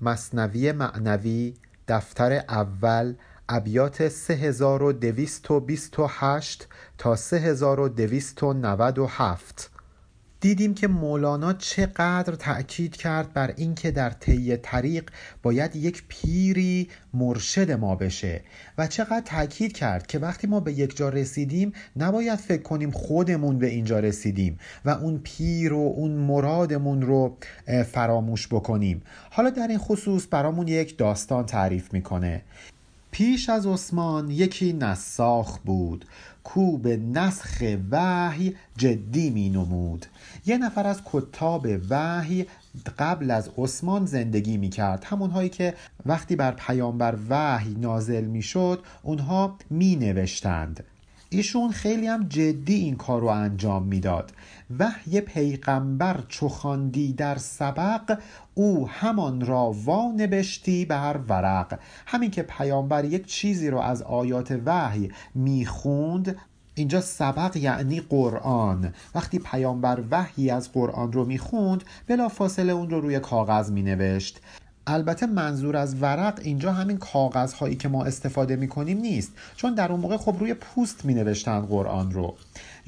مصنوی معنوی دفتر اول ابیات 3228 تا 3297 دیدیم که مولانا چقدر تأکید کرد بر اینکه در طی طریق باید یک پیری مرشد ما بشه و چقدر تأکید کرد که وقتی ما به یک جا رسیدیم نباید فکر کنیم خودمون به اینجا رسیدیم و اون پیر و اون مرادمون رو فراموش بکنیم. حالا در این خصوص برامون یک داستان تعریف می‌کنه. پیش از عثمان یکی نساخ بود. کو به نسخ وحی جدی می نمود یه نفر از کتاب وحی قبل از عثمان زندگی می کرد همونهایی که وقتی بر پیامبر وحی نازل می شد اونها می نوشتند ایشون خیلی هم جدی این کار رو انجام می‌داد. وحی پیغمبر چو خواندی در سبق او همان را وانبشتی بر ورق. همین که پیامبر یک چیزی رو از آیات وحی می‌خوند اینجا سبق یعنی قرآن. وقتی پیامبر وحی از قرآن رو می‌خوند بلا فاصله اون رو روی کاغذ مینوشت. البته منظور از ورق اینجا همین کاغذ هایی که ما استفاده می کنیم نیست چون در اون موقع خب روی پوست می نوشتن قرآن رو.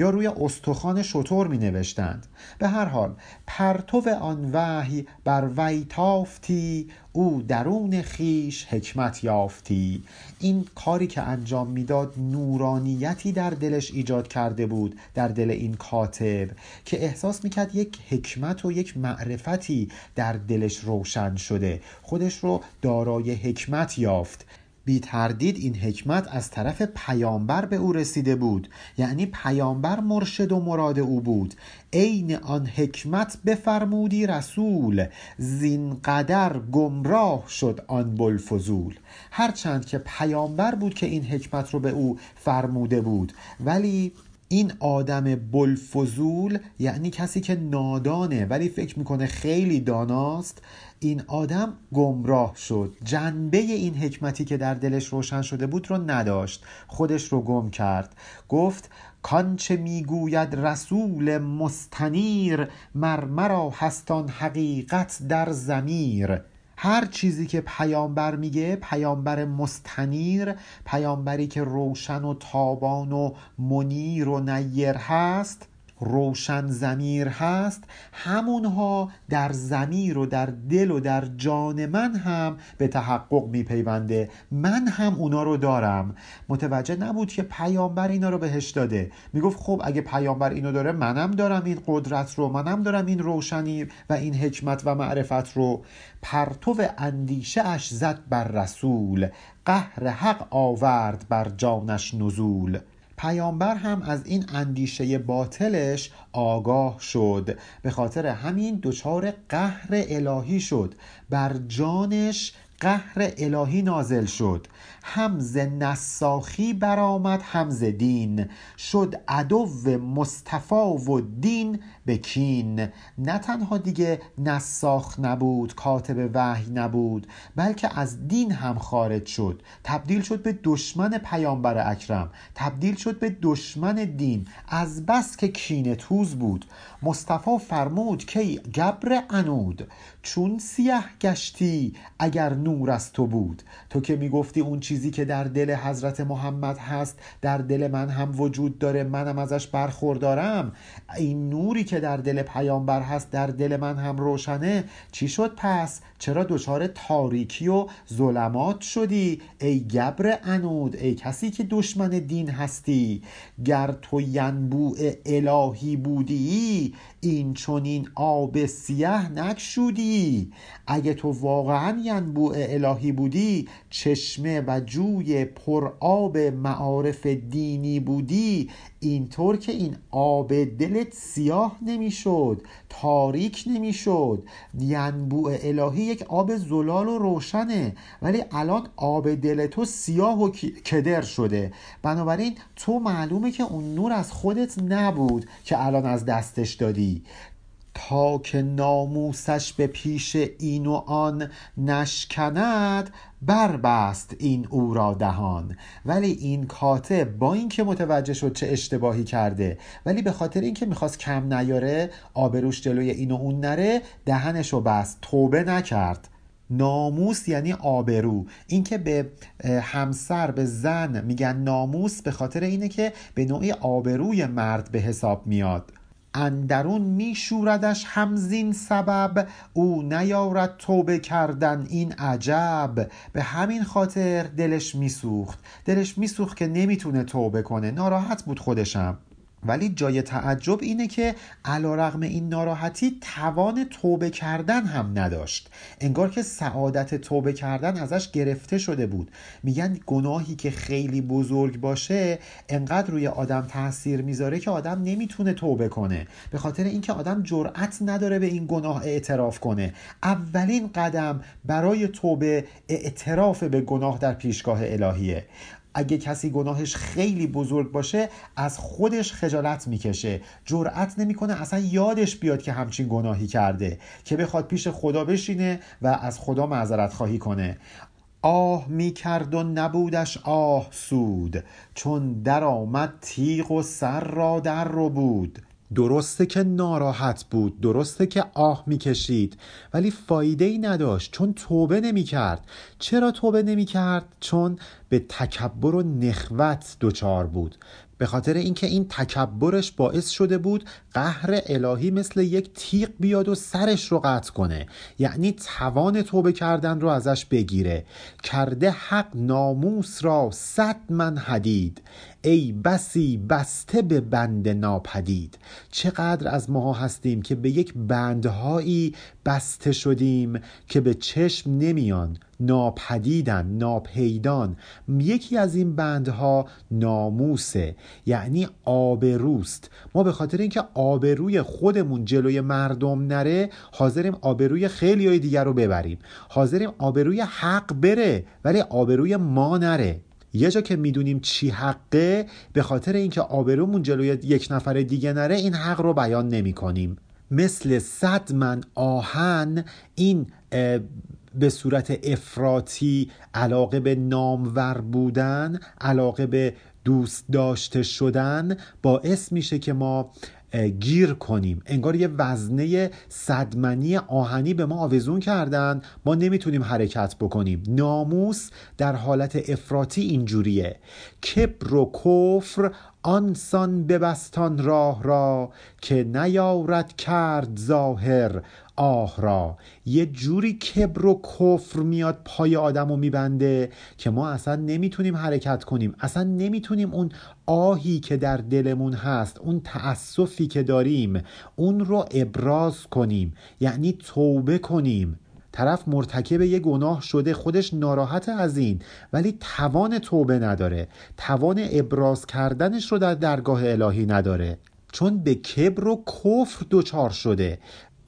یا روی استخوان شطور می نوشتند به هر حال پرتو آن وحی بر وی تافتی او درون خیش حکمت یافتی. این کاری که انجام می‌داد نورانیتی در دلش ایجاد کرده بود در دل این کاتب که احساس می‌کرد یک حکمت و یک معرفتی در دلش روشن شده. خودش رو دارای حکمت یافت. بی تردید این حکمت از طرف پیامبر به او رسیده بود. یعنی پیامبر مرشد و مراد او بود. عین آن حکمت بفرمودی رسول زین قدر گمراه شد آن بلفزول هرچند که پیامبر بود که این حکمت رو به او فرموده بود. ولی این آدم بلفزول یعنی کسی که نادانه ولی فکر می‌کنه خیلی داناست این آدم گمراه شد. جنبه این حکمتی که در دلش روشن شده بود رو نداشت. خودش رو گم کرد. گفت کانچه می‌گوید رسول مستنیر مرمرا هستان حقیقت در زمیر هر چیزی که پیامبر میگه پیامبر مستنیر پیامبری که روشن و تابان و منیر و نیر هست روشن زمیر هست همونها در زمیر و در دل و در جان من هم به تحقق میپیونده. من هم اونا رو دارم. متوجه نبود که پیامبر اینا رو بهش داده. می‌گفت خب اگه پیامبر اینو داره منم دارم این قدرت رو منم دارم این روشنی و این حکمت و معرفت رو. پرتو اندیشه اش زد بر رسول. قهر حق آورد بر جانش نزول. پیامبر هم از این اندیشه باطلش آگاه شد. به خاطر همین دچار قهر الهی شد. بر جانش قهر الهی نازل شد. همز نساخی برآمد همز دین. شد عدو مصطفی و دین به کین. نه تنها دیگه نساخ نبود کاتب وحی نبود بلکه از دین هم خارج شد. تبدیل شد به دشمن پیامبر اکرم. تبدیل شد به دشمن دین. از بس که کین توز بود. مصطفی فرمود که گبر انود چون سیه گشتی اگر نور از تو بود. تو که می‌گفتی اون چیزی که در دل حضرت محمد هست در دل من هم وجود داره منم ازش برخوردارم. این نوری که در دل پیامبر هست در دل من هم روشنه. چی شد پس؟ چرا دچار تاریکی و ظلمات شدی؟ ای گبر انود ای کسی که دشمن دین هستی. گر تو ینبوع الهی بودی این چونین آب سیه نکشودی اگه تو واقعا ینبوع الهی بودی چشمه و جوی پر آب معارف دینی بودی اینطور که این آب دلت سیاه نمی‌شد تاریک نمی‌شد. ینبوع الهی یک آب زلال و روشنه ولی الان آب دل تو سیاه و کدر شده. بنابراین تو معلومه که اون نور از خودت نبود که الان از دستش دادی. تا که ناموسش به پیش این و آن نشکند بربست این او را دهان. ولی این کاتب با اینکه متوجه شد چه اشتباهی کرده ولی به خاطر اینکه می‌خواست کم نیاره آبروش جلوی این و اون نره دهنشو بست توبه نکرد. ناموس یعنی آبرو. اینکه به همسر به زن میگن ناموس به خاطر اینه که به نوعی آبروی مرد به حساب میاد. اندرون میشوردش همزین سبب او نیارد توبه کردن این عجب. به همین خاطر دلش میسوخت. دلش میسوخت که نمی‌تونه توبه کنه. ناراحت بود خودشم. ولی جای تعجب اینه که علا رغم این ناراحتی توان توبه کردن هم نداشت. انگار که سعادت توبه کردن ازش گرفته شده بود. میگن گناهی که خیلی بزرگ باشه انقدر روی آدم تاثیر می‌ذاره که آدم نمی‌تونه توبه کنه. به خاطر اینکه آدم جرأت نداره به این گناه اعتراف کنه. اولین قدم برای توبه اعتراف به گناه در پیشگاه الهیه. اگه کسی گناهش خیلی بزرگ باشه از خودش خجالت می‌کشه. جرأت نمی‌کنه اصلا یادش بیاد که همچین گناهی کرده. که بخواد پیش خدا بشینه و از خدا معذرت خواهی کنه. آه می کرد و نبودش آه سود چون در آمد تیغ و سر را در رو بود. درسته که ناراحت بود درسته که آه می‌کشید ولی فایده ای نداشت چون توبه نمی‌کرد. چرا توبه نمی‌کرد؟ چون به تکبر و نخوت دچار بود. به خاطر اینکه این تکبرش باعث شده بود قهر الهی مثل یک تیغ بیاد و سرش رو قطع کنه. یعنی توان توبه کردن رو ازش بگیره. کرده حق ناموس را صد من حدید ای بسی بسته به بند ناپدید. چقدر از ماها هستیم که به یک بندهایی بسته شدیم که به چشم نمیان. ناپدیدن ناپیدان. یکی از این بندها ناموسه یعنی آبروست. ما به خاطر اینکه آبروی خودمون جلوی مردم نره حاضریم آبروی خیلی های دیگر رو ببریم. حاضریم آبروی حق بره ولی آبروی ما نره. یه جا که می‌دونیم چی حقه به خاطر اینکه آبرومون جلوی یک نفر دیگه نره این حق رو بیان نمی کنیم مثل صد من آهن این به صورت افراطی علاقه به نامور بودن علاقه به دوست داشته شدن باعث میشه که ما گیر کنیم. انگار یه وزنه صدمنی آهنی به ما آویزون کردن. ما نمی‌تونیم حرکت بکنیم. ناموس در حالت افراطی اینجوریه. کبر و کفر آنسان ببستان راه را که نیارد کرد ظاهر. آه را. یه جوری کبر و کفر میاد پای آدم رو میبنده که ما اصلا نمی‌تونیم حرکت کنیم. اصلا نمی‌تونیم اون آهی که در دلمون هست اون تأسفی که داریم اون رو ابراز کنیم. یعنی توبه کنیم. طرف مرتکب یه گناه شده خودش ناراحت از این ولی توان توبه نداره. توان ابراز کردنش رو در درگاه الهی نداره. چون به کبر و کفر دچار شده.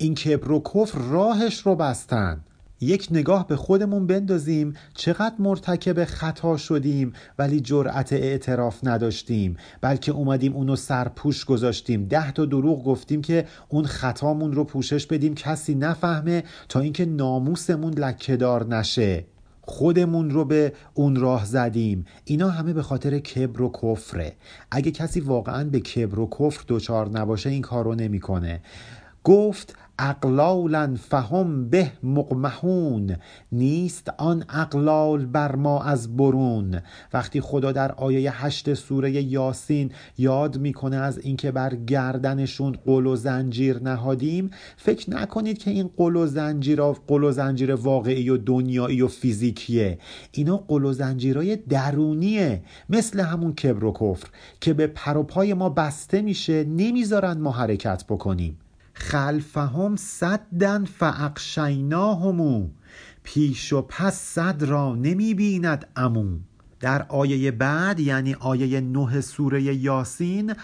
این کبر و کفر راهش رو بستن. یک نگاه به خودمون بندازیم چقدر مرتکب خطا شدیم ولی جرأت اعتراف نداشتیم. بلکه اومدیم اونو سرپوش گذاشتیم. ده تا دروغ گفتیم که اون خطامون رو پوشش بدیم. کسی نفهمه تا اینکه ناموسمون لکهدار نشه. خودمون رو به اون راه زدیم. اینا همه به خاطر کبر و کفره اگه کسی واقعا به کبر و کفر دچار نباشه این کارو نمی‌کنه. گفت اقلالا فهم به مقمحون نیست آن اقلال بر ما از برون. وقتی خدا در آیه هشت سوره یاسین یاد می‌کنه از اینکه بر گردنشون قل و زنجیر نهادیم فکر نکنید که این قل و زنجیر قل و زنجیر واقعی و دنیایی و فیزیکیه. اینا قل و زنجیرای درونیه مثل همون کبر و کفر که به پروپای ما بسته میشه نمی‌ذارن ما حرکت بکنیم. خلفهم صدن فاقشیناهمو پیش و پس صد را نمی بیند امو در آیه بعد یعنی آیه نه سوره یاسین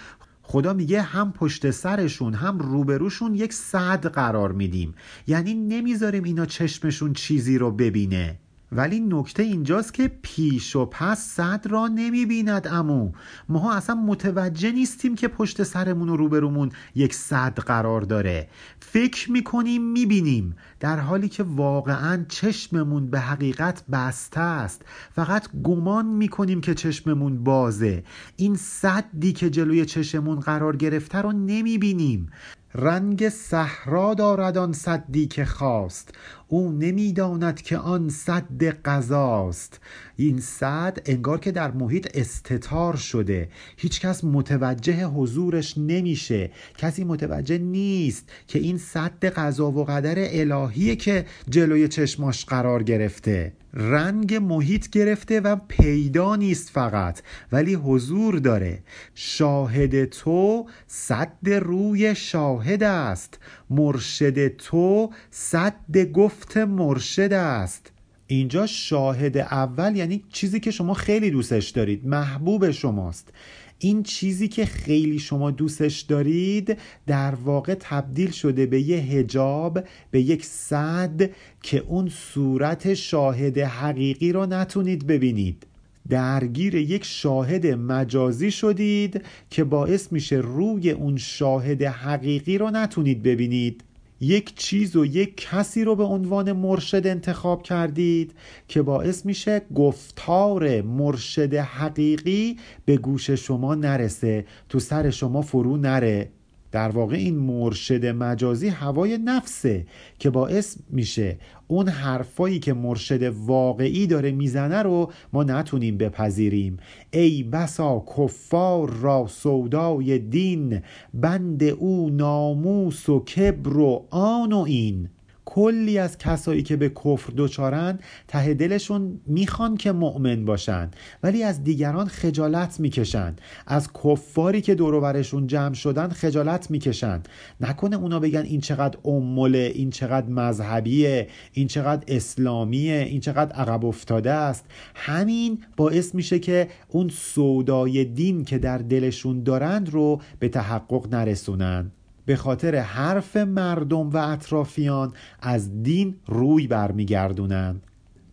خدا میگه هم پشت سرشون هم روبروشون یک صد قرار میدیم. یعنی نمی‌ذاریم اینا چشمشون چیزی رو ببینه. ولی نکته اینجاست که پیش و پس صد را نمی بیند امو ماها اصلا متوجه نیستیم که پشت سرمون و روبرومون یک صد قرار داره. فکر می‌کنیم می‌بینیم. در حالی که واقعا چشممون به حقیقت بسته است. فقط گمان می‌کنیم که چشممون بازه. این صدی که جلوی چشممون قرار گرفته رو نمی‌بینیم. رنگ صحرا دارد آن سدی که خواست. او نمی‌داند که آن سد قضاست. این سد انگار که در محیط استتار شده. هیچکس متوجه حضورش نمیشه. کسی متوجه نیست که این سد قضا و قدر الهیه که جلوی چشماش قرار گرفته. رنگ محیط گرفته و پیدا نیست فقط ولی حضور داره. شاهد تو صد روی شاهد است. مرشد تو صد گفت مرشد است. اینجا شاهد اول یعنی چیزی که شما خیلی دوستش دارید محبوب شماست. این چیزی که خیلی شما دوستش دارید در واقع تبدیل شده به یه هجاب به یک صد که اون صورت شاهد حقیقی رو نتونید ببینید. درگیر یک شاهد مجازی شدید که باعث میشه روی اون شاهد حقیقی رو نتونید ببینید. یک چیز و یک کسی رو به عنوان مرشد انتخاب کردید که باعث میشه گفتار مرشد حقیقی به گوش شما نرسه تو سر شما فرو نره. در واقع این مرشد مجازی هوای نفسه که باعث میشه اون حرفایی که مرشد واقعی داره می‌زنه رو ما نتونیم بپذیریم. ای بسا کفار را سودای دین بند او ناموس و کبر و آن و این. کلی از کسایی که به کفر دچارن ته دلشون می‌خوان که مؤمن باشن ولی از دیگران خجالت می‌کشن. از کفاری که دورورشون جمع شدن خجالت می‌کشن. نکنه اونا بگن این چقدر امله این چقدر مذهبیه این چقدر اسلامیه این چقدر عقب افتاده است. همین باعث میشه که اون سودای دین که در دلشون دارند رو به تحقق نرسونن. به خاطر حرف مردم و اطرافیان از دین روی برمیگردونند.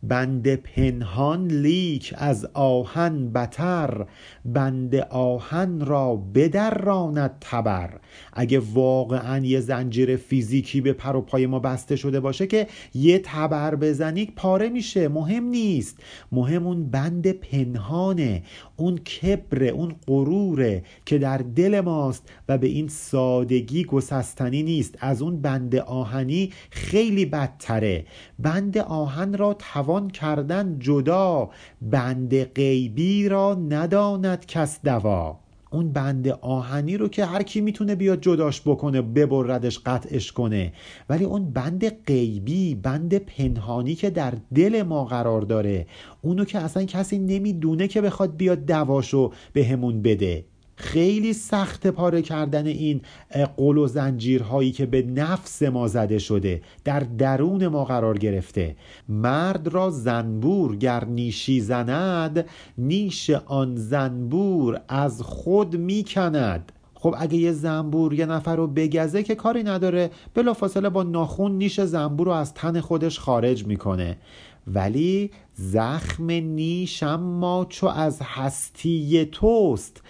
بند پنهان لیک از آهن بتر بند آهن را بدراند تبر. اگه واقعا یه زنجیر فیزیکی به پر و پای ما بسته شده باشه که یه تبر بزنی پاره میشه. مهم نیست. مهم اون بند پنهانه. اون کبر اون غروره که در دل ماست و به این سادگی گسستنی نیست. از اون بند آهنی خیلی بدتره. بند آهن را توان کردن جدا بند غیبی را نداند کس دوا. اون بند آهنی رو که هر کی می‌تونه بیاد جداش بکنه ببردش قطعش کنه. ولی اون بند غیبی بند پنهانی که در دل ما قرار داره اونو که اصلا کسی نمی‌دونه که بخواد بیاد دواشو به همون بده. خیلی سخت پاره کردن این قل و زنجیرهایی که به نفس ما زده شده در درون ما قرار گرفته. مرد را زنبور گر نیشی زند نیش آن زنبور از خود می‌کند. خب اگه یه زنبور یه نفر رو بگزه که کاری نداره بلافاصله با ناخون نیش زنبور رو از تن خودش خارج می‌کنه. ولی زخم نیش اما چو از هستی توست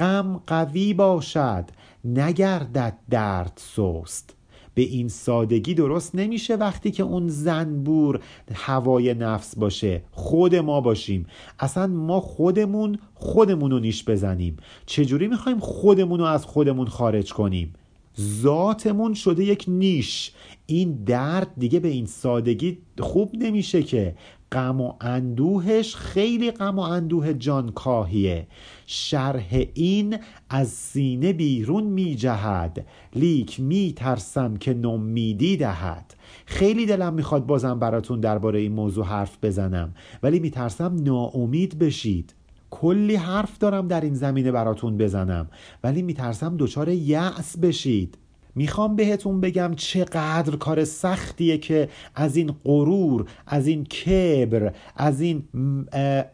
غم قوی باشد نگردد درد سست. به این سادگی درست نمیشه وقتی که اون زنبور هوای نفس باشه خود ما باشیم. اصلا ما خودمون خودمون رو نیش بزنیم. چجوری می‌خوایم خودمون رو از خودمون خارج کنیم؟ ذاتمون شده یک نیش. این درد دیگه به این سادگی خوب نمیشه که غم و اندوهش خیلی غم و اندوه جانکاهیه. شرح این از سینه بیرون می جهد لیک می ترسم که نمیدی دهد خیلی دلم می‌خواد بازم براتون درباره این موضوع حرف بزنم ولی میترسم ناامید بشید. کلی حرف دارم در این زمینه براتون بزنم ولی میترسم دچار یأس بشید. می‌خوام بهتون بگم چقدر کار سختیه که از این غرور از این کبر از این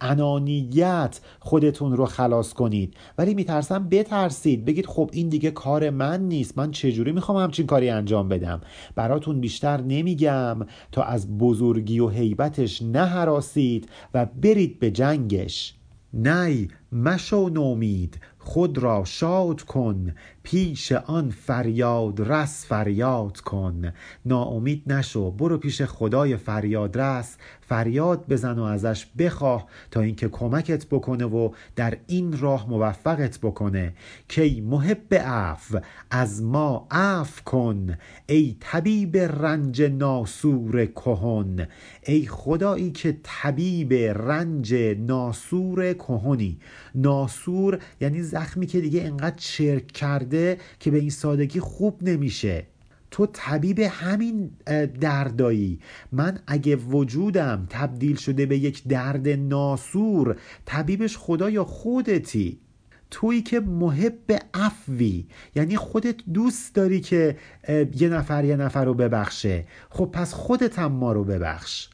انانیت خودتون رو خلاص کنید. ولی میترسم بترسید. بگید خب این دیگه کار من نیست. من چجوری می‌خوام همچین کاری انجام بدم؟ براتون بیشتر نمیگم تا از بزرگی و حیبتش نهراسید و برید به جنگش. نی مشو نومید خود را شاد کن پیش آن فریاد رس فریاد کن. ناامید نشو برو پیش خدای فریاد رس فریاد بزن و ازش بخواه تا اینکه کمکت بکنه و در این راه موفقت بکنه. کی محب عفو از ما عفو کن. ای طبیب رنج ناسور کهن. ای خدایی که طبیب رنج ناسور کهنی. ناسور یعنی زخمی که دیگه انقدر چرک کرده که به این سادگی خوب نمیشه. تو طبیب همین دردایی. من اگه وجودم تبدیل شده به یک درد ناسور طبیبش خدا یا خودتی؟ تویی که محب عفوی یعنی خودت دوست داری که یه نفر یه نفر رو ببخشه. خب پس خودت هم ما رو ببخش.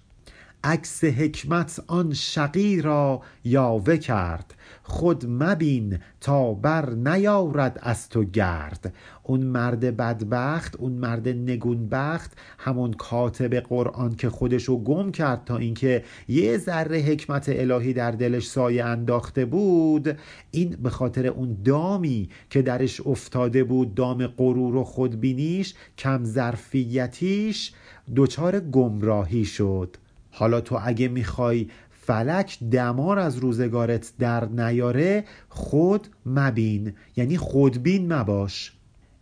عکس حکمت آن شقی را یاوه کرد. خود مبین تا بر نیارد از تو گرد. اون مرد بدبخت اون مرد نگونبخت همون کاتب قرآن که خودشو گم کرد تا اینکه یه ذره حکمت الهی در دلش سایه انداخته بود این به خاطر اون دامی که درش افتاده بود دام غرور و خودبینیش کم ظرفیتیش دچار گمراهی شد. حالا تو اگه می‌خوای فلک دمار از روزگارت در نیاره خود مبین یعنی خودبین مباش.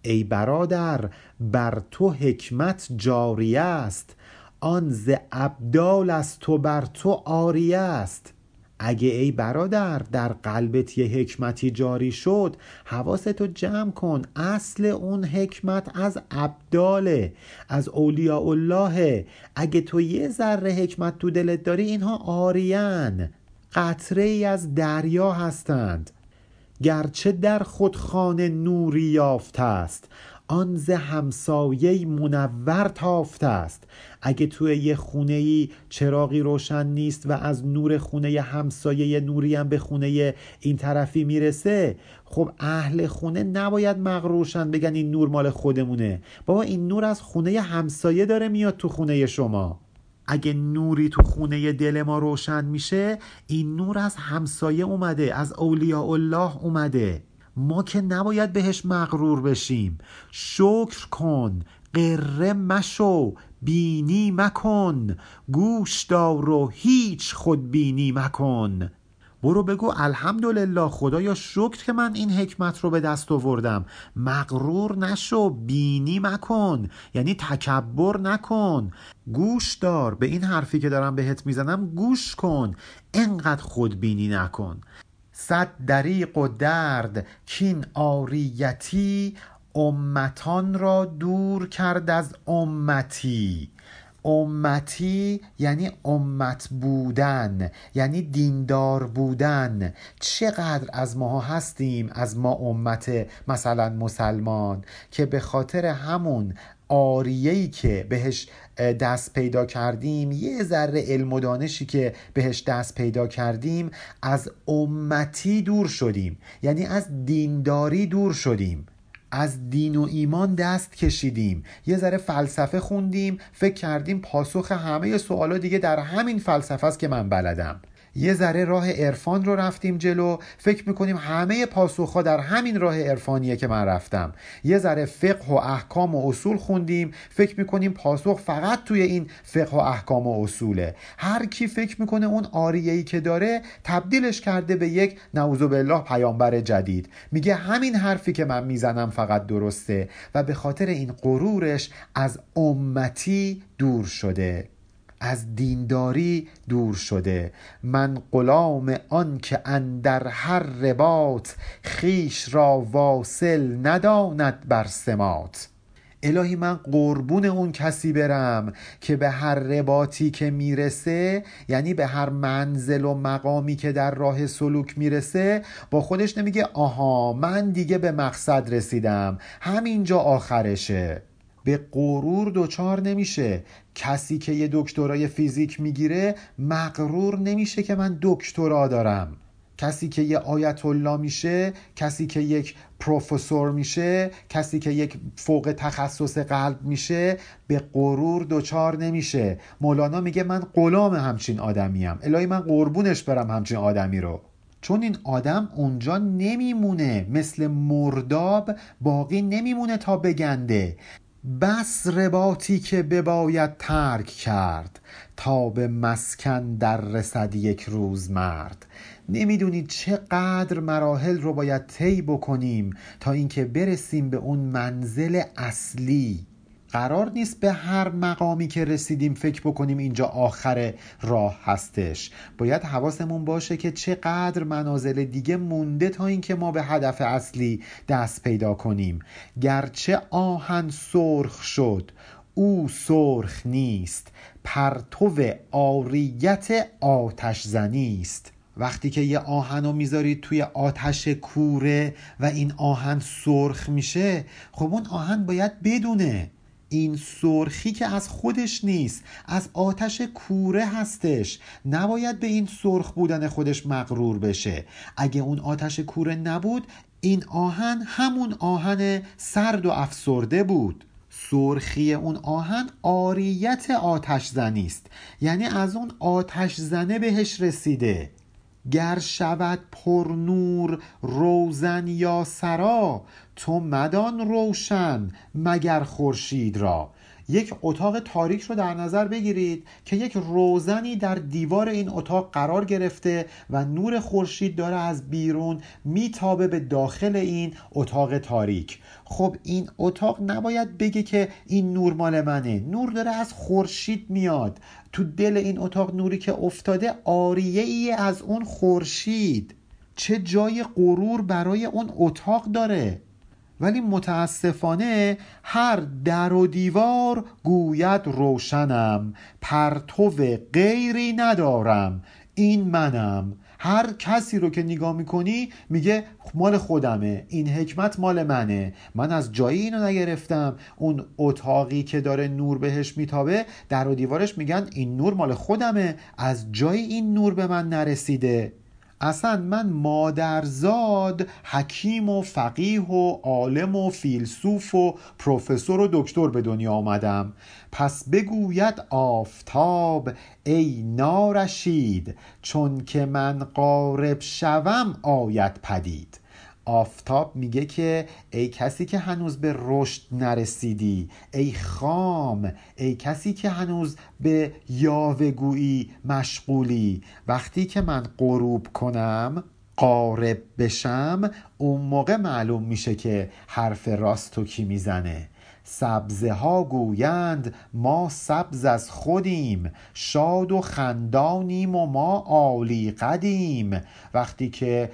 ای برادر بر تو حکمت جاری است. آن ز ابدال از تو بر تو آری است. اگه ای برادر در قلبت یه حکمتی جاری شد حواستو جمع کن. اصل اون حکمت از ابداله از اولیاء الله اگه تو یه ذره حکمت تو دلت داری اینها آریان. قطره ای از دریا هستند. گرچه در خود خانه نوری یافته است آن ز همسایه منور تافته است. اگه توی یه خونه ای چراغی روشن نیست و از نور خونه همسایه نوری هم به خونه این طرفی می‌رسه خب اهل خونه نباید مغروشن بگن این نور مال خودمونه. بابا این نور از خونه همسایه داره میاد تو خونه شما. اگه نوری تو خونه دل ما روشن میشه این نور از همسایه اومده از اولیاء الله اومده. ما که نباید بهش مغرور بشیم. شکر کن قره مشو بینی مکن. گوش دار و هیچ خود بینی مکن. برو بگو الحمدلله خدایا شکر که من این حکمت رو به دست آوردم. مغرور نشو بینی مکن. یعنی تکبر نکن. گوش دار به این حرفی که دارم بهت می‌زنم گوش کن. انقدر خود بینی نکن. صد دریق و درد کین آریتی امتان را دور کرد از امتی. امتی یعنی امت بودن یعنی دیندار بودن. چقدر از ما هستیم از ما امت مثلا مسلمان که به خاطر همون آریهی که بهش دست پیدا کردیم یه ذره علم و دانشی که بهش دست پیدا کردیم از امتی دور شدیم. یعنی از دینداری دور شدیم. از دین و ایمان دست کشیدیم. یه ذره فلسفه خوندیم فکر کردیم پاسخ همه سوالا دیگه در همین فلسفه است که من بلدم. یه ذره راه عرفان رو رفتیم جلو. فکر می‌کنیم همه پاسخها در همین راه عرفانیه که من رفتم. یه ذره فقه و احکام و اصول خوندیم. فکر می‌کنیم پاسخ فقط توی این فقه و احکام و اصوله. هر کی فکر می‌کنه اون آریهی که داره تبدیلش کرده به یک نعوذ بالله پیامبر جدید. میگه همین حرفی که من می‌زنم فقط درسته و به خاطر این غرورش از امتی دور شده. از دینداری دور شده. من غلام آن که اندر هر رباط خیش را واصل نداند بر سمات الهی من قربون اون کسی برم که به هر رباطی که می‌رسه یعنی به هر منزل و مقامی که در راه سلوک می‌رسه با خودش نمیگه آها من دیگه به مقصد رسیدم. همینجا آخرشه. به غرور دچار نمیشه. کسی که یه دکترای فیزیک می‌گیره مغرور نمیشه که من دکترا دارم. کسی که یه آیت الله میشه کسی که یک پروفسور میشه کسی که یک فوق تخصص قلب میشه به غرور دچار نمیشه. مولانا میگه من غلام همچین آدمیم الهی من قربونش برم همچین آدمی رو. چون این آدم اونجا نمیمونه. مثل مرداب باقی نمیمونه تا بگنده. بس رباطی که بباید ترک کرد تا به مسکن در رسد یک روز مرد. نمی‌دونید چقدر مراحل رو باید طی بکنیم تا اینکه برسیم به اون منزل اصلی. قرار نیست به هر مقامی که رسیدیم فکر بکنیم اینجا آخر راه هستش. باید حواسمون باشه که چقدر منازل دیگه مونده تا اینکه ما به هدف اصلی دست پیدا کنیم. گرچه آهن سرخ شد او سرخ نیست پرتو آریت آتش زنی است. وقتی که یه آهن رو می‌ذارید توی آتش کوره و این آهن سرخ میشه خب اون آهن باید بدونه این سرخی که از خودش نیست از آتش کوره هستش. نباید به این سرخ بودن خودش مغرور بشه. اگه اون آتش کوره نبود این آهن همون آهن سرد و افسرده بود. سرخی اون آهن آریت آتش زنی است. یعنی از اون آتش زنه بهش رسیده. گر شود پر نور روزن یا سرا تو مدان روشن مگر خورشید را. یک اتاق تاریک رو در نظر بگیرید که یک روزنی در دیوار این اتاق قرار گرفته و نور خورشید داره از بیرون میتابه به داخل این اتاق تاریک. خب این اتاق نباید بگه که این نور مال منه. نور داره از خورشید میاد. تو دل این اتاق نوری که افتاده آریه ای از اون خورشید. چه جای غرور برای اون اتاق داره؟ ولی متاسفانه هر در و دیوار گوید روشنم. پرتو غیری ندارم. این منم. هر کسی رو که نگاه می‌کنی میگه مال خودمه. این حکمت مال منه. من از جایی اینو نگرفتم. اون اتاقی که داره نور بهش میتابه در و دیوارش میگن این نور مال خودمه. از جایی این نور به من نرسیده. اصلا من مادرزاد حکیم و فقیه و عالم و فیلسوف و پروفسور و دکتر به دنیا آمدم. پس بگوید آفتاب ای نارشید چون که من قارب شوم آید پدید. آفتاب میگه که ای کسی که هنوز به رشد نرسیدی ای خام ای کسی که هنوز به یاوهگویی مشغولی وقتی که من غروب کنم قارب بشم اون موقع معلوم میشه که حرف راستو کی می‌زنه. سبزه ها گویند ما سبز از خودیم شاد و خندانیم و ما عالی قدیم. وقتی که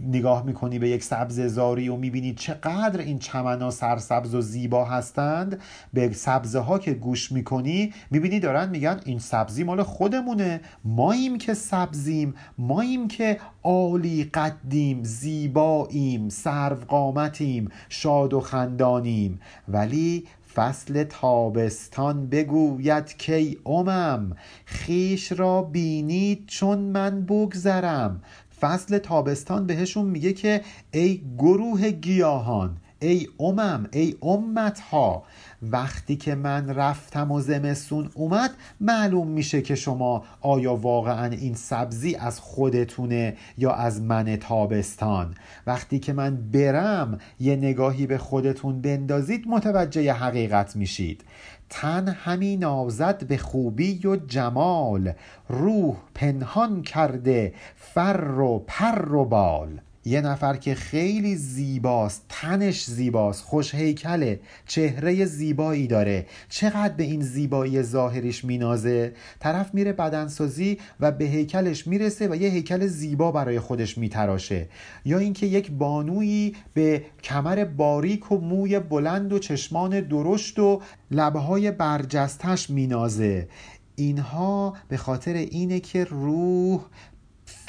نگاه می‌کنی به یک سبز زاری و می‌بینی چقدر این چمنا سرسبز و زیبا هستند. به سبزه ها که گوش می‌کنی می‌بینی دارن میگن این سبزی مال خودمونه. ماییم که سبزیم ماییم که عالی قدیم زیباییم سرو قامتیم شاد و خندانیم. ولی فصل تابستان بگوید کی امم خیش را بینید چون من بگذرم. فصل تابستان بهشون میگه که ای گروه گیاهان ای امم ای امت ها وقتی که من رفتم و زمستون اومد معلوم میشه که شما آیا واقعا این سبزی از خودتونه یا از من تابستان؟ وقتی که من برم یه نگاهی به خودتون بندازید متوجه حقیقت میشید. تن همی نازد به خوبی و جمال روح پنهان کرده فر و پر و بال. یه نفر که خیلی زیباست تنش زیباست خوش هیکله چهره زیبایی داره. چقدر به این زیبایی ظاهریش مینازه؟ طرف میره بدنسازی و به هیکلش می‌رسه و یه هیکل زیبا برای خودش میتراشه. یا اینکه یک بانویی به کمر باریک و موی بلند و چشمان درشت و لبهای برجستش مینازه. اینها به خاطر اینه که روح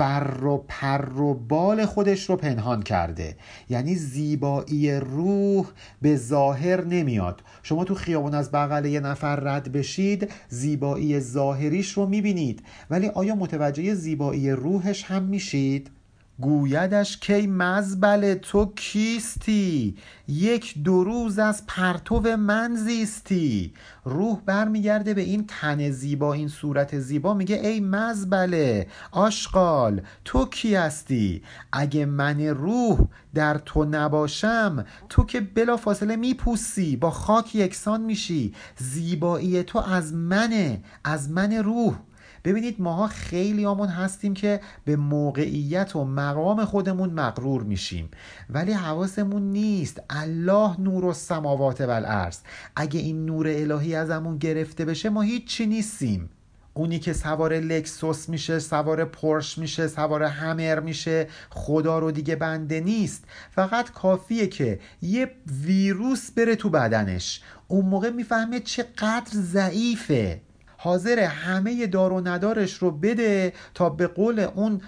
فر و پر و بال خودش رو پنهان کرده. یعنی زیبایی روح به ظاهر نمیاد. شما تو خیابون از بغل یه نفر رد بشید زیبایی ظاهریش رو می‌بینید. ولی آیا متوجه زیبایی روحش هم میشید؟ گویدش کی مزبل تو کیستی؟ یک دو روز از پرتو من زیستی. روح برمیگرده به این تن زیبا این صورت زیبا. میگه ای مزبله آشغال تو کی هستی؟ اگه من روح در تو نباشم تو که بلا فاصله میپوسی با خاک یکسان میشی. زیبایی تو از منه از من روح. ببینید ماها خیلی آمون هستیم که به موقعیت و مقام خودمون مغرور میشیم. ولی حواسمون نیست. الله نور و سماوات و الارض اگه این نور الهی ازمون گرفته بشه ما هیچی نیستیم. اونی که سوار لکسوس میشه سوار پرش میشه سوار همر میشه خدا رو دیگه بنده نیست. فقط کافیه که یه ویروس بره تو بدنش. اون موقع می‌فهمه چقدر ضعیفه. حاضر همه دار و ندارش رو بده تا به قول اون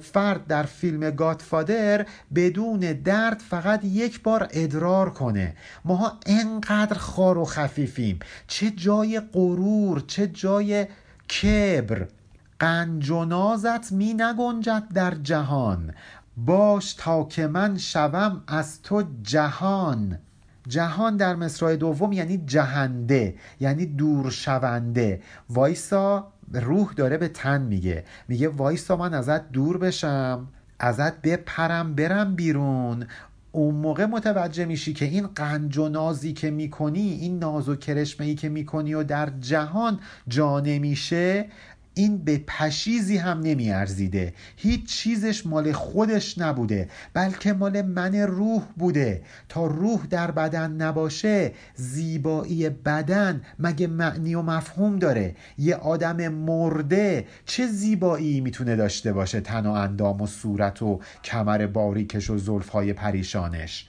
فرد در فیلم گاتفادر بدون درد فقط یک بار ادرار کنه. ماها انقدر خار و خفیفیم. چه جای غرور چه جای کبر. قنج و نازت می نگنجد در جهان. باش تا که من شوم از تو جهان. جهان در مصرع دوم یعنی جهنده یعنی دور شونده وایسا روح داره به تن میگه. میگه وایسا من ازت دور بشم ازت بپرم برم بیرون. اون موقع متوجه میشی که این قنج و نازی که می‌کنی این ناز و کرشمه که می‌کنی و در جهان جا نمیشه این به پشیزی هم نمیارزیده. هیچ چیزش مال خودش نبوده بلکه مال من روح بوده. تا روح در بدن نباشه زیبایی بدن مگه معنی و مفهوم داره؟ یه آدم مرده چه زیبایی می‌تونه داشته باشه تن و اندام و صورت و کمر باریکش و زلفهای پریشانش؟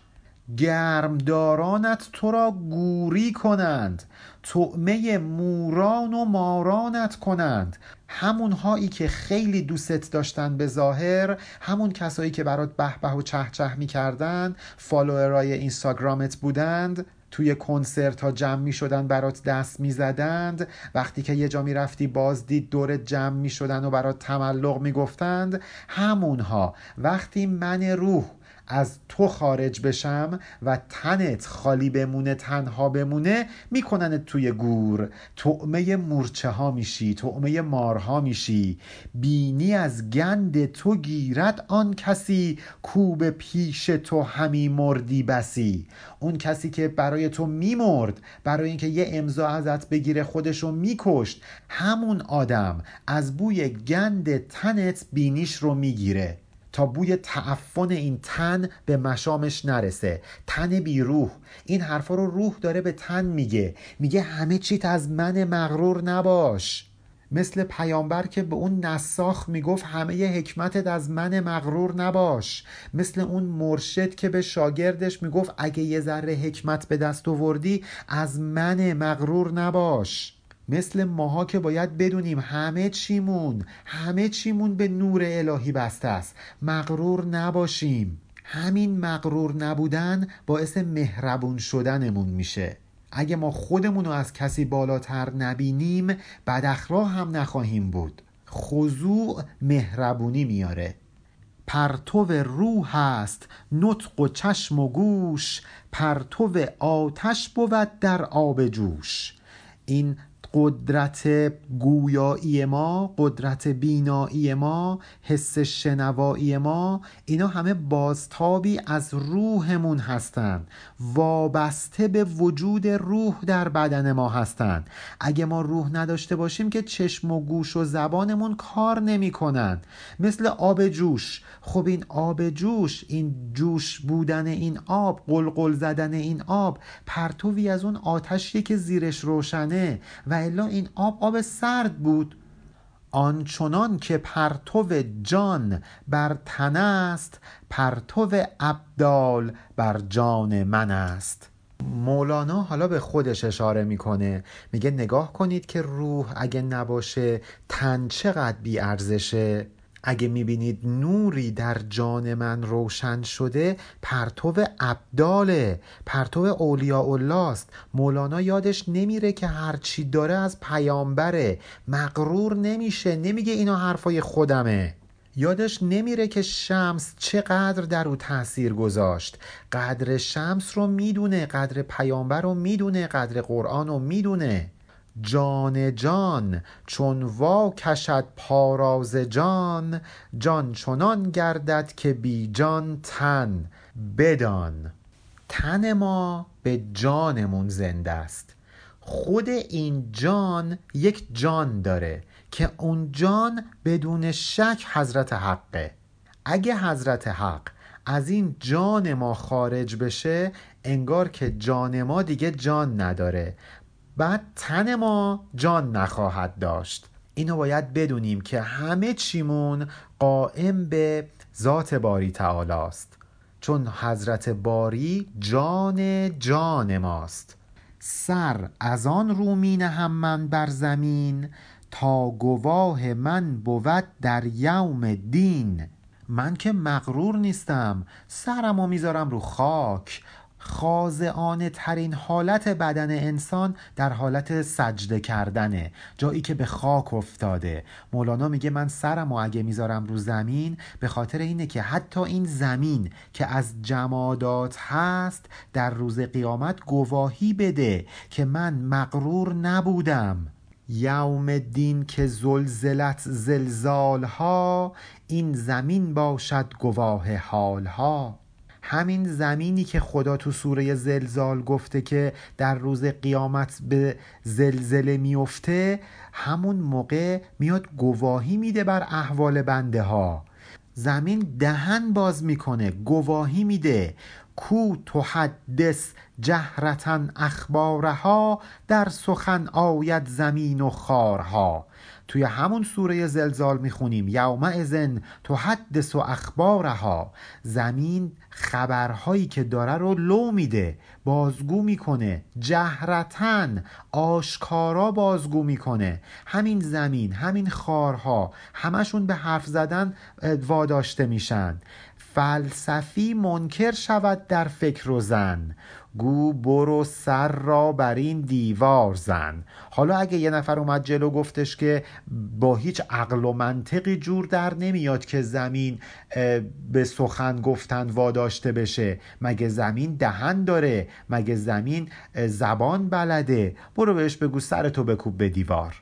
گرمدارانت تو را گوری کنند طعمه موران و مارانت کنند. همون هایی که خیلی دوست داشتن به ظاهر همون کسایی که برات به به و چه چه می‌کردن فالوورای اینستاگرامت بودند. توی کنسرت ها جمع می شدن برات دست می زدند وقتی که یه جا می رفتی بازدید دور جمع می شدن و برات تملق می گفتند همونها. وقتی من روح از تو خارج بشم و تنت خالی بمونه تنها بمونه میکننت توی گور. تعمه مورچه ها میشی تعمه مارها میشی. بینی از گند تو گیرد آن کسی کو به پیش تو همی مردی بسی. اون کسی که برای تو میمرد برای اینکه یه امضا ازت بگیره خودشو میکشت همون آدم از بوی گند تنت بینیش رو می‌گیره. تا بوی تعفن این تن به مشامش نرسه. تن بی روح این حرفا رو روح داره به تن میگه. میگه همه چیت از من مغرور نباش. مثل پیامبر که به اون نساخ می‌گفت همه حکمتت از من مغرور نباش. مثل اون مرشد که به شاگردش می‌گفت اگه یه ذره حکمت به دست آوردی از من مغرور نباش. مثل ماها که باید بدونیم همه چیمون همه چیمون به نور الهی بسته است. مغرور نباشیم. همین مغرور نبودن باعث مهربون شدنمون میشه. اگه ما خودمون رو از کسی بالاتر نبینیم بداخلاق هم نخواهیم بود. خضوع مهربونی میاره. پرتو روح است نطق و چشم و گوش. پرتو آتش بود در آب جوش. این قدرت گویایی ما قدرت بینایی ما حس شنوایی ما اینا همه بازتابی از روحمون هستند. وابسته به وجود روح در بدن ما هستند. اگه ما روح نداشته باشیم که چشم و گوش و زبانمون کار نمی‌کنن مثل آب جوش. خب این آب جوش این جوش بودن این آب قلقل زدن این آب پرتوی از اون آتشی که زیرش روشنه و الا این آب آب سرد بود. آنچنان که پرتو جان بر تن است پرتو ابدال بر جان من است. مولانا حالا به خودش اشاره می‌کنه. میگه نگاه کنید که روح اگه نباشه تن چقدر بی ارزشه اگه می‌بینید نوری در جان من روشن شده پرتو ابداله. پرتو اولیاء الله است مولانا یادش نمیره که هرچی داره از پیامبره. مغرور نمیشه. نمیگه اینا حرفای خودمه. یادش نمیره که شمس چقدر در او تاثیر گذاشت. قدر شمس رو می‌دونه قدر پیامبر رو می‌دونه قدر قرآن رو می‌دونه. جان جان چون وا کشد پاراز جان جان چنان گردد که بی جان تن. بدان. تن ما به جانمون زنده است. خود این جان یک جان داره که اون جان بدون شک حضرت حقه. اگه حضرت حق از این جان ما خارج بشه انگار که جان ما دیگه جان نداره. بعد تن ما جان نخواهد داشت. اینو باید بدونیم که همه چیمون قائم به ذات باری تعالی است چون حضرت باری جان جان ماست. سر از آن رو نهم من بر زمین تا گواه من بود در یوم دین. من که مغرور نیستم سرمو می‌ذارم رو خاک. خاضعانه ترین حالت بدن انسان در حالت سجده کردنه. جایی که به خاک افتاده. مولانا میگه من سرمو اگه می‌ذارم رو زمین به خاطر اینه که حتی این زمین که از جمادات هست در روز قیامت گواهی بده که من مغرور نبودم. یوم دین که زلزلت زلزال ها این زمین باشد گواه حال ها همین زمینی که خدا تو سوره زلزال گفته که در روز قیامت به زلزله میفته همون موقع میاد گواهی میده بر احوال بنده ها زمین دهن باز می‌کنه گواهی میده. کو تحدث جهرتن اخبارها در سخن آید زمین و خارها. توی همون سوره زلزال می‌خونیم یوم ازن تحدث و اخبارها. زمین خبرهایی که داره رو لو میده بازگو می‌کنه جهرتن آشکارا بازگو می‌کنه. همین زمین همین خارها همشون به حرف زدن واداشته میشن. فلسفی منکر شود در فکر و زن گو برو سر را بر این دیوار زن. حالا اگه یه نفر اومد جلو گفتش که با هیچ عقل و منطقی جور در نمیاد که زمین به سخن گفتن واداشته بشه. مگه زمین دهن داره؟ مگه زمین زبان بلده؟ برو بهش بگو سرتو بکوب به دیوار.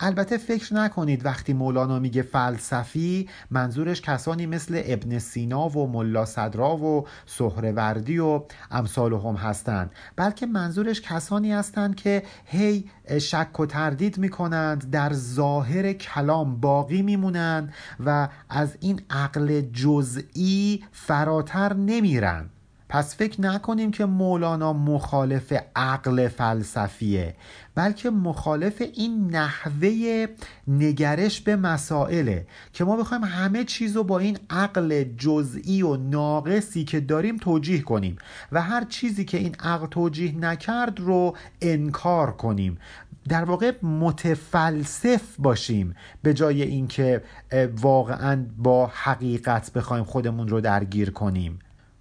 البته فکر نکنید وقتی مولانا میگه فلسفی منظورش کسانی مثل ابن سینا و ملا صدرا و سهروردی و امثال هم هستند بلکه منظورش کسانی هستند که هی شک و تردید می‌کنند در ظاهر کلام باقی میمونند و از این عقل جزئی فراتر نمیرند پس فکر نکنیم که مولانا مخالف عقل فلسفیه بلکه مخالف این نحوه نگرش به مسائله که ما بخوایم همه چیز رو با این عقل جزئی و ناقصی که داریم توجیه کنیم و هر چیزی که این عقل توجیه نکرد رو انکار کنیم. در واقع متفلسف باشیم به جای اینکه واقعا با حقیقت بخوایم خودمون رو درگیر کنیم.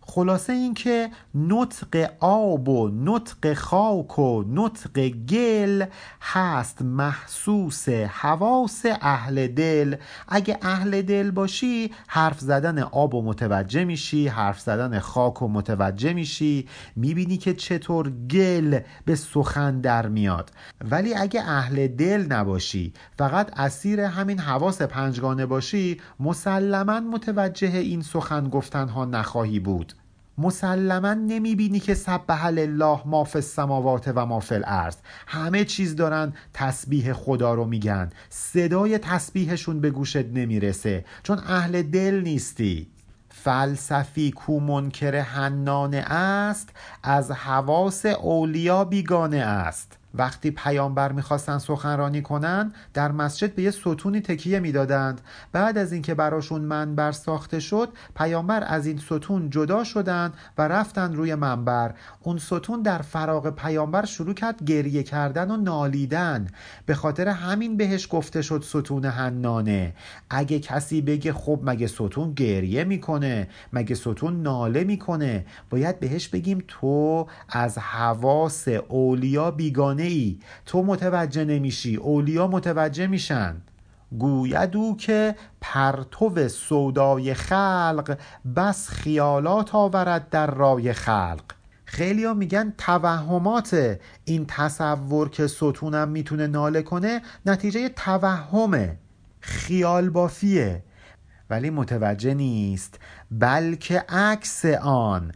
خلاصه اینکه نطق آب و نطق خاک و نطق گل هست محسوس حواس اهل دل. اگه اهل دل باشی حرف زدن آب و متوجه میشی حرف زدن خاک و متوجه میشی می‌بینی که چطور گل به سخن در میاد. ولی اگه اهل دل نباشی فقط اسیر همین حواس پنجگانه باشی مسلما متوجه این سخن گفتن ها نخواهی بود. مسلما نمی‌بینی که سبح الله ما فی السماوات و ما فی الارض. همه چیز دارن تسبیح خدا رو میگن. صدای تسبیحشون به گوشت نمی‌رسه. چون اهل دل نیستی. فلسفی کو منکر حنانه است از حواس اولیا بیگانه است. وقتی پیامبر می‌خواستن سخنرانی کنن در مسجد به یه ستونی تکیه می‌دادند. بعد از اینکه براشون منبر ساخته شد پیامبر از این ستون جدا شدند و رفتن روی منبر. اون ستون در فراغ پیامبر شروع کرد گریه کردن و نالیدن. به خاطر همین بهش گفته شد ستون حنانه. اگه کسی بگه خب مگه ستون گریه می‌کنه؟ مگه ستون ناله می‌کنه؟ باید بهش بگیم تو از حواس اولیا بیگانه ای تو متوجه نمیشی اولیا متوجه میشن. گوید او که پرتو سودای خلق بس خیالات آورد در رای خلق. خیلی میگن توهمات این تصور که ستونم می‌تونه ناله کنه نتیجه توهمه خیال بافیه. ولی متوجه نیست بلکه عکس آن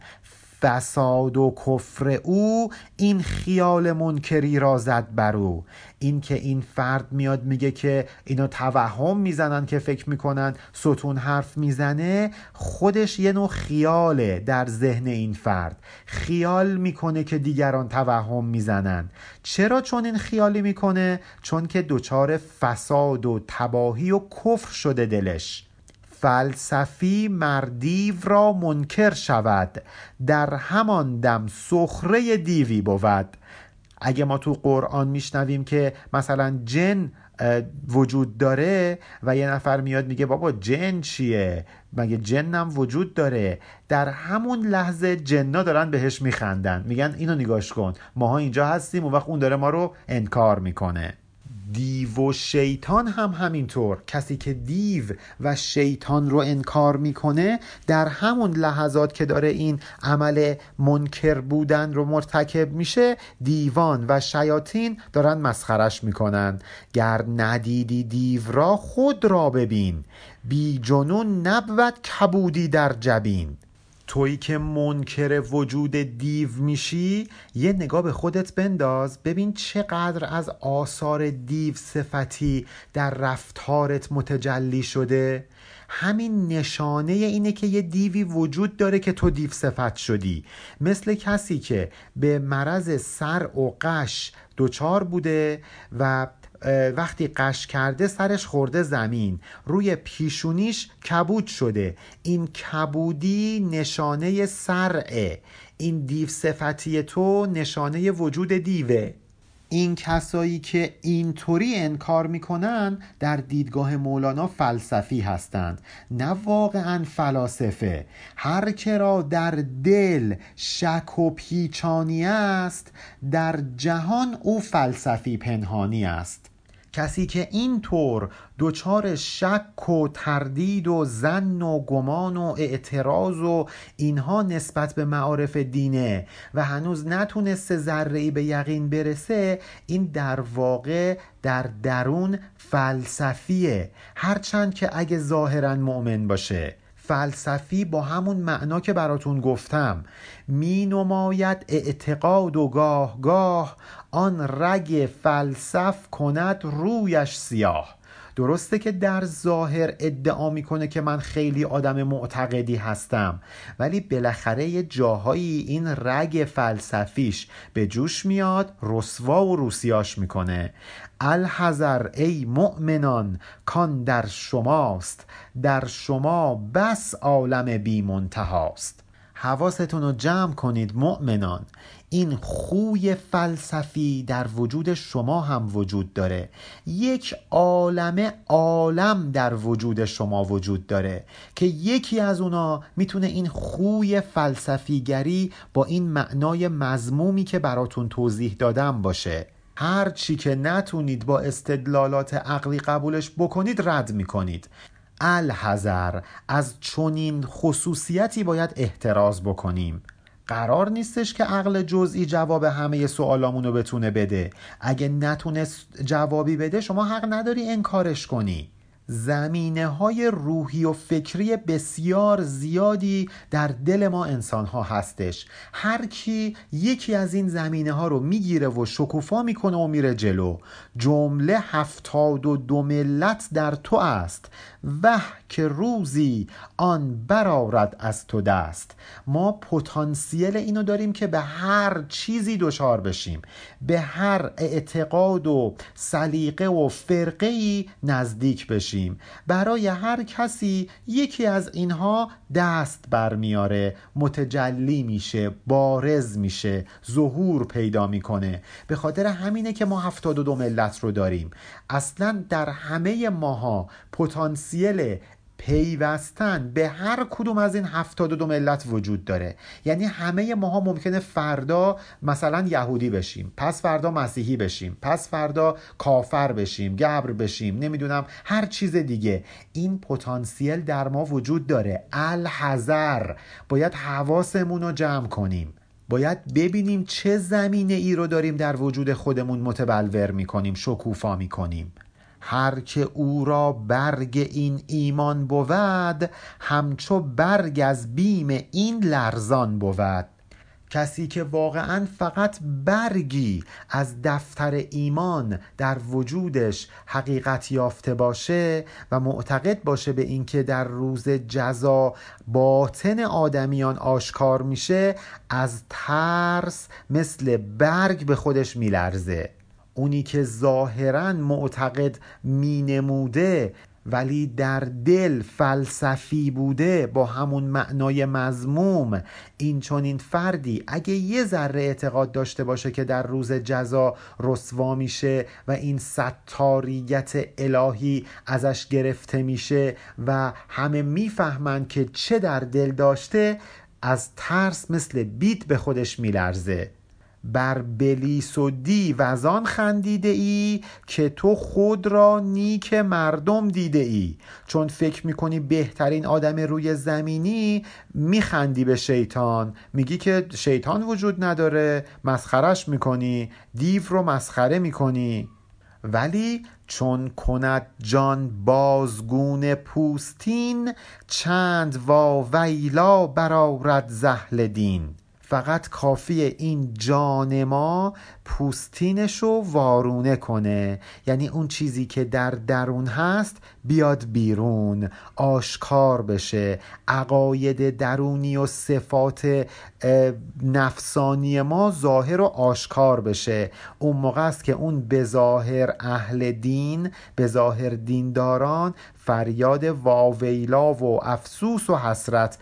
فساد و کفر او این خیال منکری را زد بر او. این که این فرد میاد میگه که اینا توهم می‌زنن که فکر می‌کنن ستون حرف می‌زنه خودش یه نوع خیاله در ذهن این فرد. خیال می‌کنه که دیگران توهم می‌زنن. چرا چون این خیالی می‌کنه؟ چون که دچار فساد و تباهی و کفر شده دلش. فلسفی مردیو را منکر شود. در همان دم سخره دیوی بود. اگه ما تو قرآن میشنویم که مثلا جن وجود داره و یه نفر میاد میگه بابا جن چیه؟ مگه جنم وجود داره؟ در همون لحظه جنا دارن بهش میخندن. میگن اینو نگاش کن. ماها اینجا هستیم و وقت اون داره ما رو انکار می‌کنه. دیو و شیطان هم همینطور. کسی که دیو و شیطان رو انکار می‌کنه در همون لحظات که داره این عمل منکر بودن رو مرتکب میشه دیوان و شیاطین دارن مسخرش می‌کنن. گر ندیدی دیو را خود را ببین. بی جنون نبود کبودی در جبین. تویی که منکر وجود دیو میشی یه نگاه به خودت بنداز ببین چقدر از آثار دیو صفتی در رفتارت متجلی شده. همین نشانه اینه که یه دیوی وجود داره که تو دیو صفت شدی. مثل کسی که به مرض سر و قش دچار بوده و وقتی قش کرده سرش خورده زمین. روی پیشونیش کبود شده. این کبودی نشانه سرعه. این دیو صفتی تو نشانه وجود دیوه. این کسایی که اینطوری انکار می‌کنن در دیدگاه مولانا فلسفی هستند. نه واقعا فلاسفه. هر که را در دل شک و پیچانی است در جهان او فلسفی پنهانی است. کسی که اینطور دچار شک و تردید و زن و گمان و اعتراض و اینها نسبت به معارف دینه و هنوز نتونسته ذره به یقین برسه این در واقع در درون فلسفیه. هرچند که اگه ظاهرا مؤمن باشه. فلسفی با همون معنا که براتون گفتم. می نماید اعتقاد و گاه گاه آن رگ فلسف کند رویش سیاه. درسته که در ظاهر ادعا می‌کنه که من خیلی آدم معتقدی هستم ولی بالاخره یه جاهایی این رگ فلسفیش به جوش میاد رسوا و روسیاش می‌کنه. الحذر ای مؤمنان کان در شماست در شما بس عالم بی منتهاست. حواستون رو جمع کنید مؤمنان. این خوی فلسفی در وجود شما هم وجود داره. یک عالم عالم در وجود شما وجود داره که یکی از اونا می‌تونه این خوی فلسفیگری با این معنای مزمومی که براتون توضیح دادم باشه. هر چی که نتونید با استدلالات عقلی قبولش بکنید رد می‌کنید. الحذر از چنین خصوصیتی باید احتراز بکنیم. قرار نیستش که عقل جزئی جواب همه سوالامون بتونه بده. اگه نتونست جوابی بده شما حق نداری انکارش کنی. زمینه های روحی و فکری بسیار زیادی در دل ما انسان ها هستش. هر کی یکی از این زمینه ها رو می‌گیره و شکوفا می‌کنه و میره جلو. جمله هفتاد و دو ملت در تو است. و که روزی آن برارد از تو دست. ما پتانسیل اینو داریم که به هر چیزی دچار بشیم. به هر اعتقاد و سلیقه و فرقه ای نزدیک بشیم. برای هر کسی یکی از اینها دست برمیاره. متجلی میشه بارز میشه ظهور پیدا می‌کنه. به خاطر همینه که ما هفتاد و دو ملت رو داریم. اصلا در همه ماها پتانسیل پیوستن به هر کدوم از این هفتاد و دو ملت وجود داره. یعنی همه ماها ممکنه فردا مثلا یهودی بشیم پس فردا مسیحی بشیم پس فردا کافر بشیم گبر بشیم نمی‌دونم هر چیز دیگه. این پتانسیل در ما وجود داره. الحذر. باید حواسمون رو جمع کنیم. باید ببینیم چه زمینه ای رو داریم در وجود خودمون متبلور می‌کنیم شکوفا می‌کنیم. هر که او را برگ این ایمان بود همچو برگ از بیم این لرزان بود. کسی که واقعا فقط برگی از دفتر ایمان در وجودش حقیقت یافته باشه و معتقد باشه به اینکه در روز جزا باطن آدمیان آشکار میشه از ترس مثل برگ به خودش میلرزه. اونی که ظاهرا معتقد مینموده ولی در دل فلسفی بوده با همون معنای مزموم این چون این فردی اگه یه ذره اعتقاد داشته باشه که در روز جزا رسوا میشه و این ستاریت الهی ازش گرفته میشه و همه می‌فهمند که چه در دل داشته از ترس مثل بیت به خودش میلرزه. بر بلیس و دیو خندیده ای که تو خود را نیک مردم دیده ای. چون فکر می‌کنی بهترین آدم روی زمینی میخندی به شیطان. میگی که شیطان وجود نداره مسخرش می‌کنی دیو رو مسخره می‌کنی. ولی چون کند جان بازگون پوستین چند وا ویلا برارد زهل دین. فقط کافی این جان ما پوستینش رو وارونه کنه. یعنی اون چیزی که در درون هست بیاد بیرون آشکار بشه. عقاید درونی و صفات نفسانی ما ظاهر و آشکار بشه. اون موقع است که اون به ظاهر اهل دین به ظاهر دینداران فریاد واویلا و افسوس و حسرت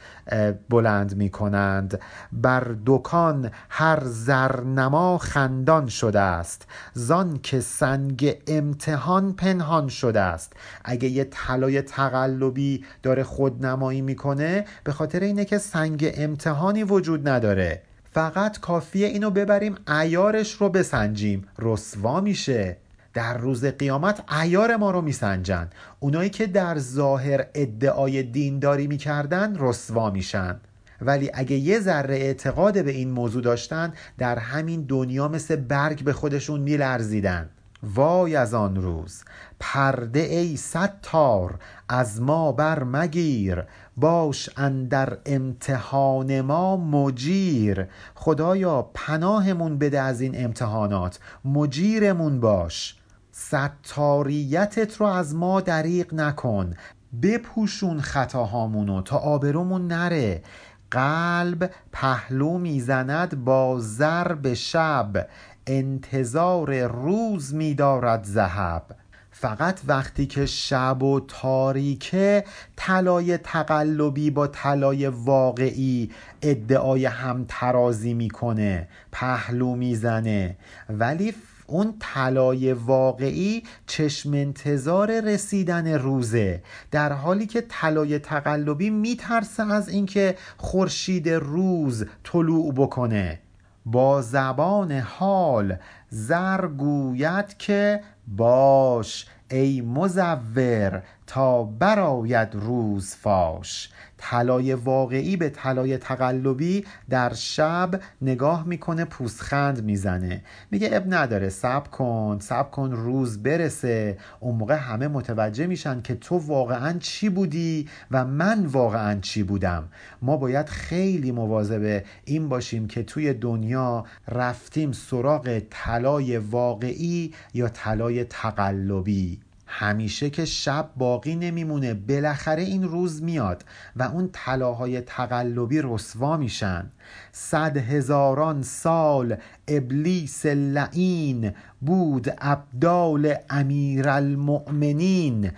بلند می کنند بر دکان هر زرنما خندان شده است. زان که سنگ امتحان پنهان شده است. اگه یه طلای تقلبی داره خودنمایی می‌کنه به خاطر اینه که سنگ امتحانی وجود نداره. فقط کافیه اینو ببریم ایارش رو بسنجیم. رسوا میشه. در روز قیامت ایار ما رو میسنجن. اونایی که در ظاهر ادعای دینداری می‌کردن رسوا میشن. ولی اگه یه ذره اعتقاد به این موضوع داشتن در همین دنیا مثل برگ به خودشون میلرزیدن. وای از آن روز. پرده ای ستار از ما بر مگیر. باش اندر امتحان ما مجیر. خدایا پناهمون بده از این امتحانات. مجیرمون باش. ستاریتت رو از ما دریق نکن. بپوشون خطاهامونو تا آبرومون نره. قلب پهلو می‌زند با ضرب شب. انتظار روز میدارد ذهب. فقط وقتی که شب و تاریکه طلای تقلبی با طلای واقعی ادعای هم ترازی می‌کنه. پهلو می‌زنه. ولی اون طلای واقعی چشم انتظار رسیدن روزه. در حالی که طلای تقلبی میترسه از اینکه خورشید روز طلوع بکنه. با زبان حال زر گوید که باش ای مزور تا براید روز فاش. طلای واقعی به طلای تقلبی در شب نگاه می‌کنه پوسخند می‌زنه. میگه اب نداره سب کن سب کن روز برسه. اون موقع همه متوجه میشن که تو واقعا چی بودی و من واقعا چی بودم. ما باید خیلی مواظب این باشیم که توی دنیا رفتیم سراغ طلای واقعی یا طلای تقلبی. همیشه که شب باقی نمیمونه بالاخره این روز میاد و اون طلاهای تقلبی رسوا میشن. صد هزاران سال ابلیس لعین بود ابدال امیرالمؤمنین.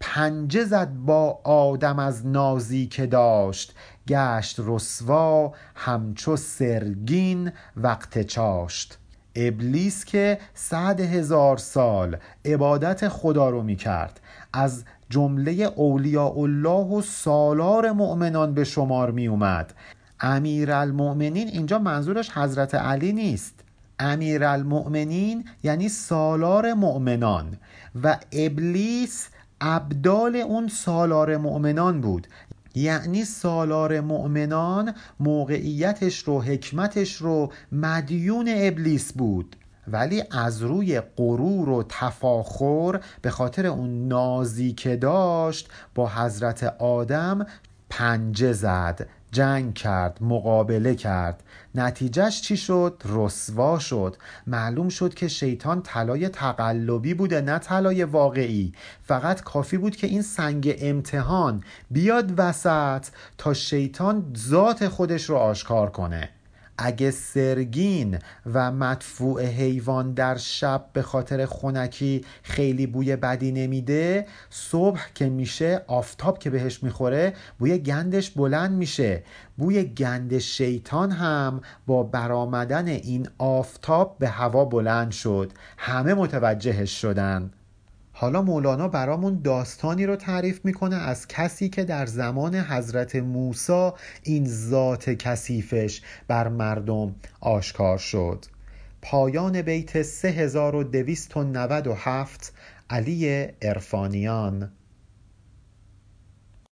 پنجه زد با آدم از نازی که داشت. گشت رسوا همچو سرگین وقت چاشت. ابلیس که صد هزار سال عبادت خدا رو می‌کرد. از جمله اولیاء الله و سالار مؤمنان به شمار می اومد امیرالمؤمنین اینجا منظورش حضرت علی نیست. امیرالمؤمنین یعنی سالار مؤمنان و ابلیس ابدال اون سالار مؤمنان بود. یعنی سالار مؤمنان موقعیتش رو حکمتش رو مدیون ابلیس بود. ولی از روی غرور و تفاخر به خاطر اون نازی که داشت با حضرت آدم پنجه زد. جنگ کرد مقابله کرد. نتیجهش چی شد؟ رسوا شد. معلوم شد که شیطان طلای تقلبی بوده نه طلای واقعی. فقط کافی بود که این سنگ امتحان بیاد وسط تا شیطان ذات خودش رو آشکار کنه. اگه سرگین و مدفوع حیوان در شب به خاطر خونکی خیلی بوی بدی نمیده صبح که میشه آفتاب که بهش می‌خوره بوی گندش بلند میشه. بوی گند شیطان هم با برآمدن این آفتاب به هوا بلند شد. همه متوجهش شدن. حالا مولانا برامون داستانی رو تعریف می‌کنه از کسی که در زمان حضرت موسی این ذات کثیفش بر مردم آشکار شد. پایان بیت 3297 علی ارفانیان